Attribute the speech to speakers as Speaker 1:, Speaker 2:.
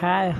Speaker 1: Hi.